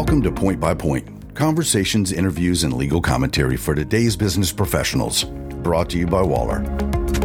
Welcome to Point by Point conversations, interviews, and legal commentary for today's business professionals. Brought to you by Waller.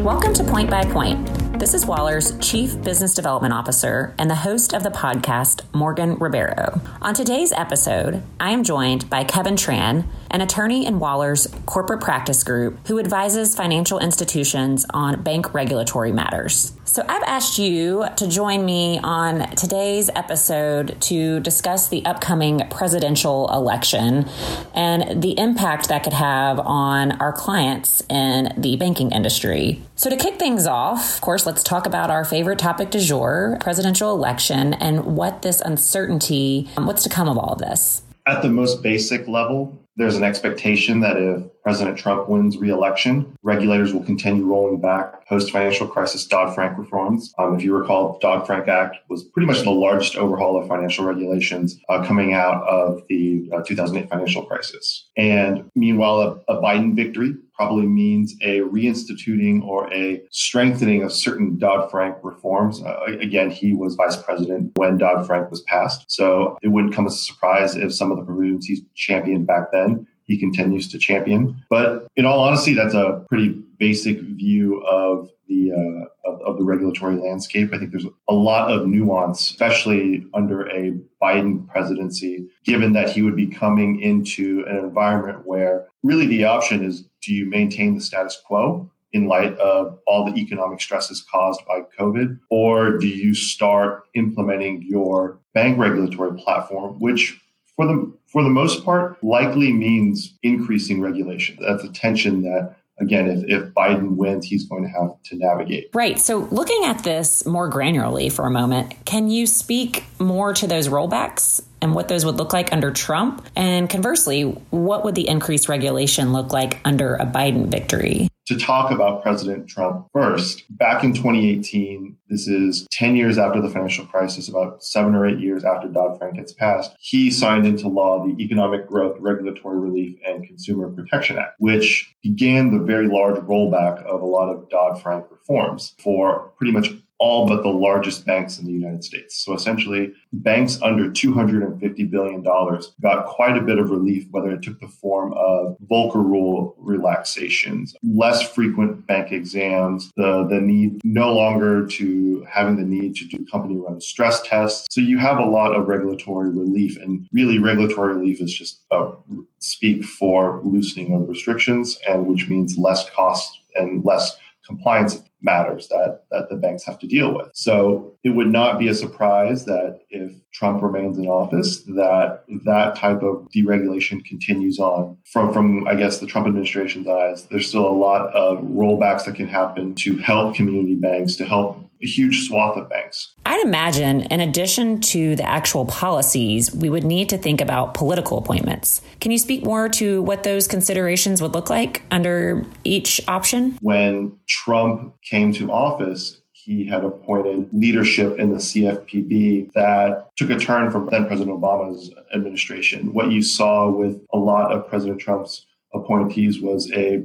Welcome to Point by Point. This is Waller's Chief Business Development Officer and the host of the podcast, Morgan Ribeiro. On today's episode, I am joined by Kevin Tran, an attorney in Waller's corporate practice group who advises financial institutions on bank regulatory matters. So I've asked you to join me on today's episode to discuss the upcoming presidential election and the impact that could have on our clients in the banking industry. So to kick things off, of course, let's talk about our favorite topic du jour, presidential election, and what this uncertainty, what's to come of all of this. At the most basic level, there's an expectation that if President Trump wins re-election, regulators will continue rolling back post-financial crisis Dodd-Frank reforms. Um, if you recall, the Dodd-Frank Act was pretty much the largest overhaul of financial regulations uh, coming out of the uh, 2008 financial crisis. And meanwhile, a, a Biden victory probably means a reinstituting or a strengthening of certain Dodd-Frank reforms. Uh, again, he was vice president when Dodd-Frank was passed. So it wouldn't come as a surprise if some of the provisions he championed back then he continues to champion. But in all honesty, that's a pretty basic view of the uh, of, of, the regulatory landscape. I think there's a lot of nuance, especially under a Biden presidency, given that he would be coming into an environment where really the option is: do you maintain the status quo? In light of all the economic stresses caused by COVID, or do you start implementing your bank regulatory platform, which for the for the most part likely means increasing regulation. That's a tension that again, if, if Biden wins, he's going to have to navigate. Right. So, looking at this more granularly for a moment, can you speak more to those rollbacks and what those would look like under Trump? And conversely, what would the increased regulation look like under a Biden victory? To talk about President Trump first. Back in 2018, this is 10 years after the financial crisis, about seven or eight years after Dodd Frank gets passed, he signed into law the Economic Growth, Regulatory Relief, and Consumer Protection Act, which began the very large rollback of a lot of Dodd Frank reforms for pretty much all but the largest banks in the United States. So essentially, banks under $250 billion got quite a bit of relief, whether it took the form of Volcker rule relaxations, less frequent bank exams, the, the need no longer to having the need to do company run stress tests. So you have a lot of regulatory relief, and really, regulatory relief is just a speak for loosening of restrictions, and which means less cost and less compliance matters that, that the banks have to deal with. So it would not be a surprise that if Trump remains in office, that that type of deregulation continues on. From, from I guess, the Trump administration's eyes, there's still a lot of rollbacks that can happen to help community banks, to help a huge swath of banks. I'd imagine, in addition to the actual policies, we would need to think about political appointments. Can you speak more to what those considerations would look like under each option? When Trump came to office, he had appointed leadership in the CFPB that took a turn from then President Obama's administration. What you saw with a lot of President Trump's appointees was a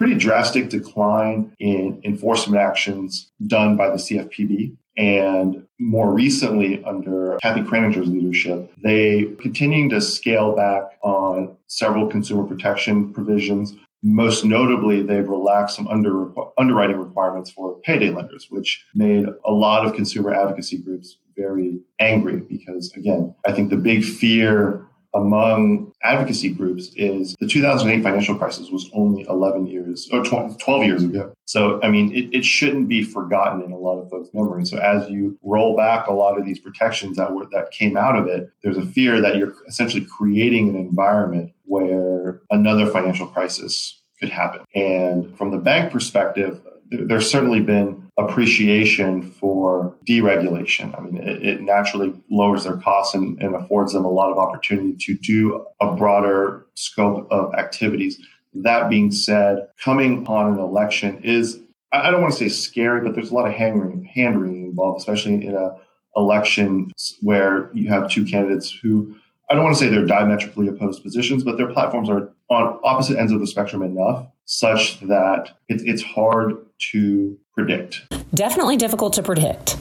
pretty drastic decline in enforcement actions done by the CFPB. And more recently, under Kathy Kraninger's leadership, they continuing to scale back on several consumer protection provisions. Most notably, they've relaxed some under, underwriting requirements for payday lenders, which made a lot of consumer advocacy groups very angry because, again, I think the big fear among advocacy groups is the 2008 financial crisis was only 11 years or 12 years ago. So, I mean, it, it shouldn't be forgotten in a lot of folks' memories. So, as you roll back a lot of these protections that were that came out of it, there's a fear that you're essentially creating an environment where another financial crisis could happen. And from the bank perspective, there's certainly been appreciation for deregulation. I mean, it, it naturally lowers their costs and, and, affords them a lot of opportunity to do a broader scope of activities. That being said, coming on an election is, I don't want to say scary, but there's a lot of hand wringing involved, especially in a election where you have two candidates who I don't want to say they're diametrically opposed positions, but their platforms are on opposite ends of the spectrum enough such that it, it's hard to predict. Definitely difficult to predict.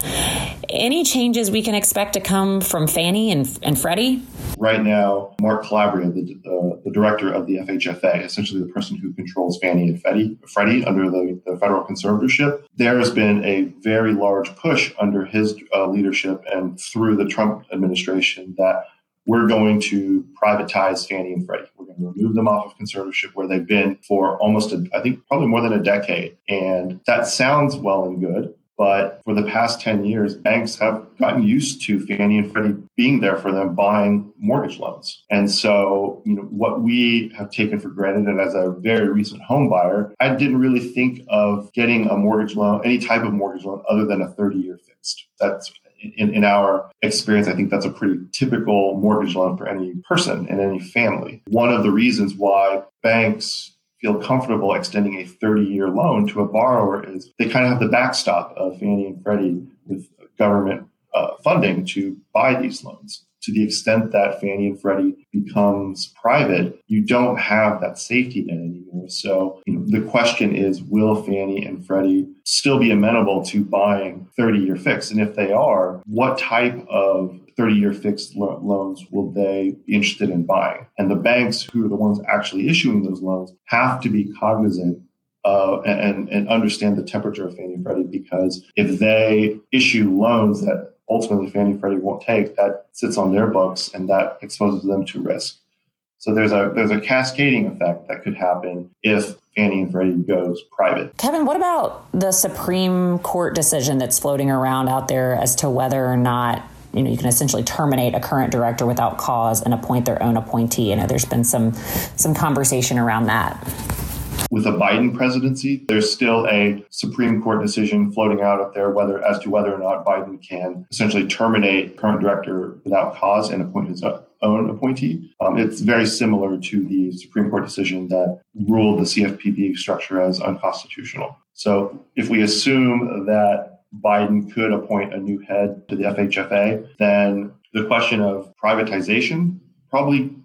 Any changes we can expect to come from Fannie and, and Freddie? Right now, Mark Calabria, the, uh, the director of the FHFA, essentially the person who controls Fannie and Freddie, Freddie under the, the federal conservatorship, there has been a very large push under his uh, leadership and through the Trump administration that we're going to privatize Fannie and Freddie. We're going to remove them off of conservatorship where they've been for almost, a, I think, probably more than a decade. And that sounds well and good. But for the past 10 years, banks have gotten used to Fannie and Freddie being there for them buying mortgage loans. And so, you know, what we have taken for granted, and as a very recent home buyer, I didn't really think of getting a mortgage loan, any type of mortgage loan other than a 30 year fixed. That's in, in our experience, I think that's a pretty typical mortgage loan for any person and any family. One of the reasons why banks feel comfortable extending a 30 year loan to a borrower is they kind of have the backstop of Fannie and Freddie with government uh, funding to buy these loans. To the extent that Fannie and Freddie becomes private, you don't have that safety net. So you know, the question is, will Fannie and Freddie still be amenable to buying 30 year fixed? And if they are, what type of 30 year fixed lo- loans will they be interested in buying? And the banks who are the ones actually issuing those loans have to be cognizant uh, and, and understand the temperature of Fannie and Freddie because if they issue loans that ultimately Fannie and Freddie won't take, that sits on their books and that exposes them to risk. So there's a there's a cascading effect that could happen if Fannie and Freddie goes private. Kevin, what about the Supreme Court decision that's floating around out there as to whether or not you know you can essentially terminate a current director without cause and appoint their own appointee. I know there's been some some conversation around that. With a Biden presidency, there's still a Supreme Court decision floating out up there whether as to whether or not Biden can essentially terminate current director without cause and appoint his own appointee. Um, it's very similar to the Supreme Court decision that ruled the CFPB structure as unconstitutional. So if we assume that Biden could appoint a new head to the FHFA, then the question of privatization probably,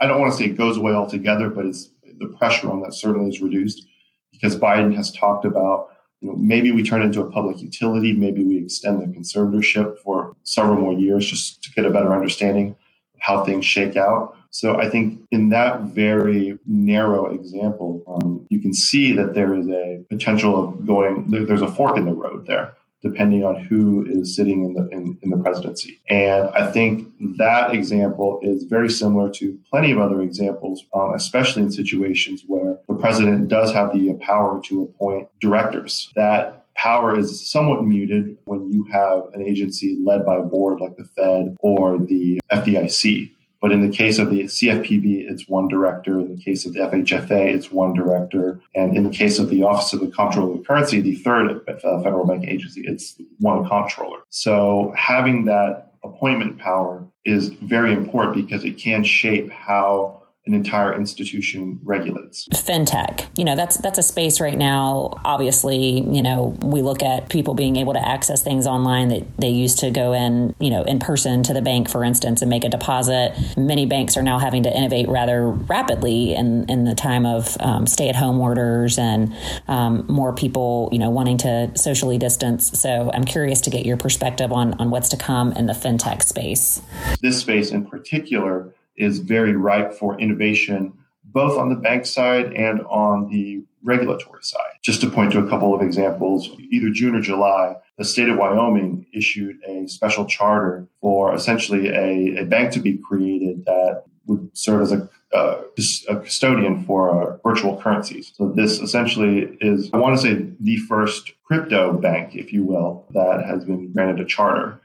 I don't want to say it goes away altogether, but it's the pressure on that certainly is reduced because Biden has talked about you know, maybe we turn into a public utility, maybe we extend the conservatorship for several more years just to get a better understanding of how things shake out. So I think in that very narrow example, um, you can see that there is a potential of going, there, there's a fork in the road there depending on who is sitting in the in, in, the presidency. And I think that example is very similar to plenty of other examples, um, especially in situations where the president does have the power to appoint directors. That power is somewhat muted when you have an agency led by a board like the Fed or the FDIC. But in the case of the CFPB, it's one director. In the case of the FHFA, it's one director. And in the case of the Office of the Comptroller of the Currency, the third federal bank agency, it's one comptroller. So having that appointment power is very important because it can shape how an entire institution regulates. Fintech, you know, that's that's a space right now. Obviously, you know, we look at people being able to access things online that they used to go in, you know, in person to the bank, for instance, and make a deposit. Many banks are now having to innovate rather rapidly in in the time of um, stay at home orders and um, more people, you know, wanting to socially distance. So I'm curious to get your perspective on on what's to come in the fintech space. This space in particular is very ripe for innovation, both on the bank side and on the regulatory side. Just to point to a couple of examples, either June or July, the state of Wyoming issued a special charter for essentially a, a bank to be created that would serve as a, uh, a custodian for uh, virtual currencies. So this essentially is, I want to say, the first crypto bank, if you will, that has been granted a charter.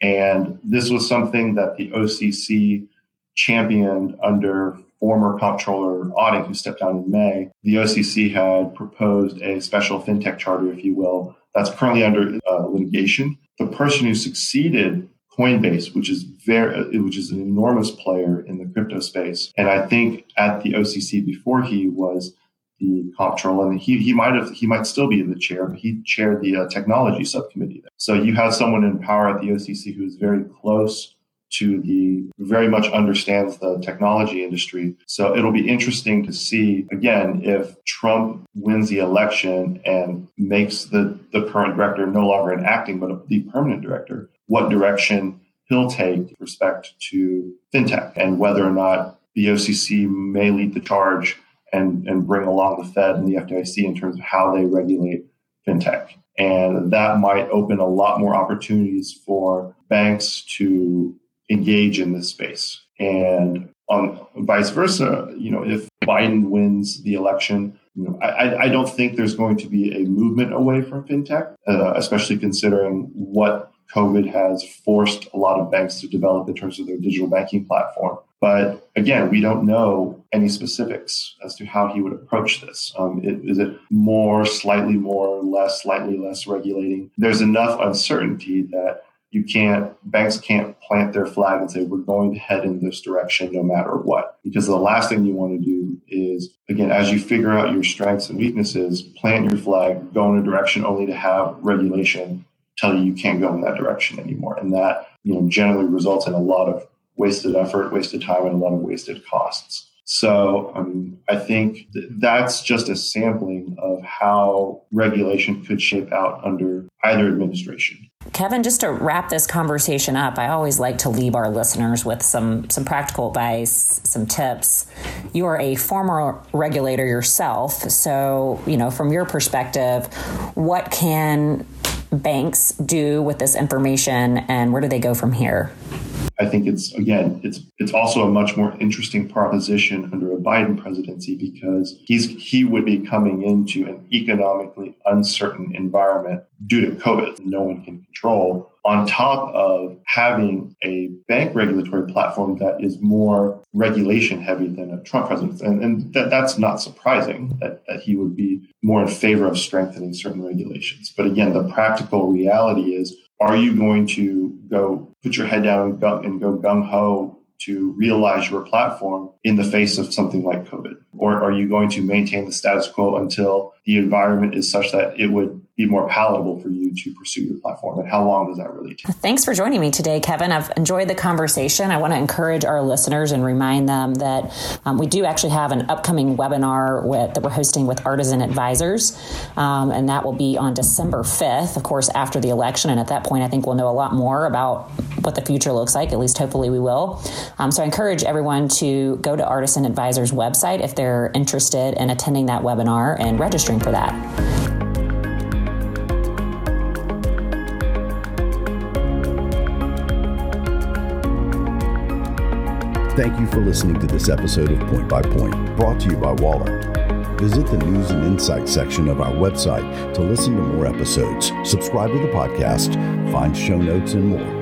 And this was something that the OCC championed under former comptroller Otting, who stepped down in May. The OCC had proposed a special fintech charter, if you will, that's currently under uh, litigation. The person who succeeded Coinbase, which is very, uh, which is an enormous player in the crypto space, and I think at the OCC before he was the comptroller, and he he might have he might still be in the chair, but he chaired the uh, technology subcommittee. There. So you have someone in power at the OCC who is very close to the very much understands the technology industry. So it'll be interesting to see again if Trump wins the election and makes the, the current director no longer an acting but the permanent director, what direction he'll take with respect to fintech and whether or not the OCC may lead the charge and, and bring along the Fed and the FDIC in terms of how they regulate fintech. And that might open a lot more opportunities for banks to engage in this space. And on vice versa, you know, if Biden wins the election, you know, I, I don't think there's going to be a movement away from fintech, uh, especially considering what COVID has forced a lot of banks to develop in terms of their digital banking platform. But again, we don't know any specifics as to how he would approach this. Um, it, is it more, slightly more, less, slightly less regulating? There's enough uncertainty that you can't banks can't plant their flag and say we're going to head in this direction no matter what. Because the last thing you want to do is again as you figure out your strengths and weaknesses plant your flag go in a direction only to have regulation tell you you can't go in that direction anymore. And that you know generally results in a lot of wasted effort wasted time and a lot of wasted costs so um, I think th- that's just a sampling of how regulation could shape out under either administration. Kevin, just to wrap this conversation up, I always like to leave our listeners with some some practical advice, some tips. You are a former regulator yourself, so you know from your perspective, what can banks do with this information, and where do they go from here? I think it's again, it's it's also a much more interesting proposition under a Biden presidency because he's he would be coming into an economically uncertain environment due to COVID, no one can control. On top of having a bank regulatory platform that is more regulation heavy than a Trump presidency, and, and that, that's not surprising that, that he would be more in favor of strengthening certain regulations. But again, the practical reality is are you going to go put your head down and go, go gung ho to realize your platform in the face of something like COVID? Or are you going to maintain the status quo until the environment is such that it would be more palatable for you to pursue your platform? And how long does that really take? Thanks for joining me today, Kevin. I've enjoyed the conversation. I want to encourage our listeners and remind them that um, we do actually have an upcoming webinar with, that we're hosting with Artisan Advisors, um, and that will be on December 5th, of course, after the election. And at that point, I think we'll know a lot more about what the future looks like. At least, hopefully, we will. Um, so I encourage everyone to go to Artisan Advisors website if they're interested in attending that webinar and registering for that. Thank you for listening to this episode of Point by Point, brought to you by Waller. Visit the news and insights section of our website to listen to more episodes, subscribe to the podcast, find show notes, and more.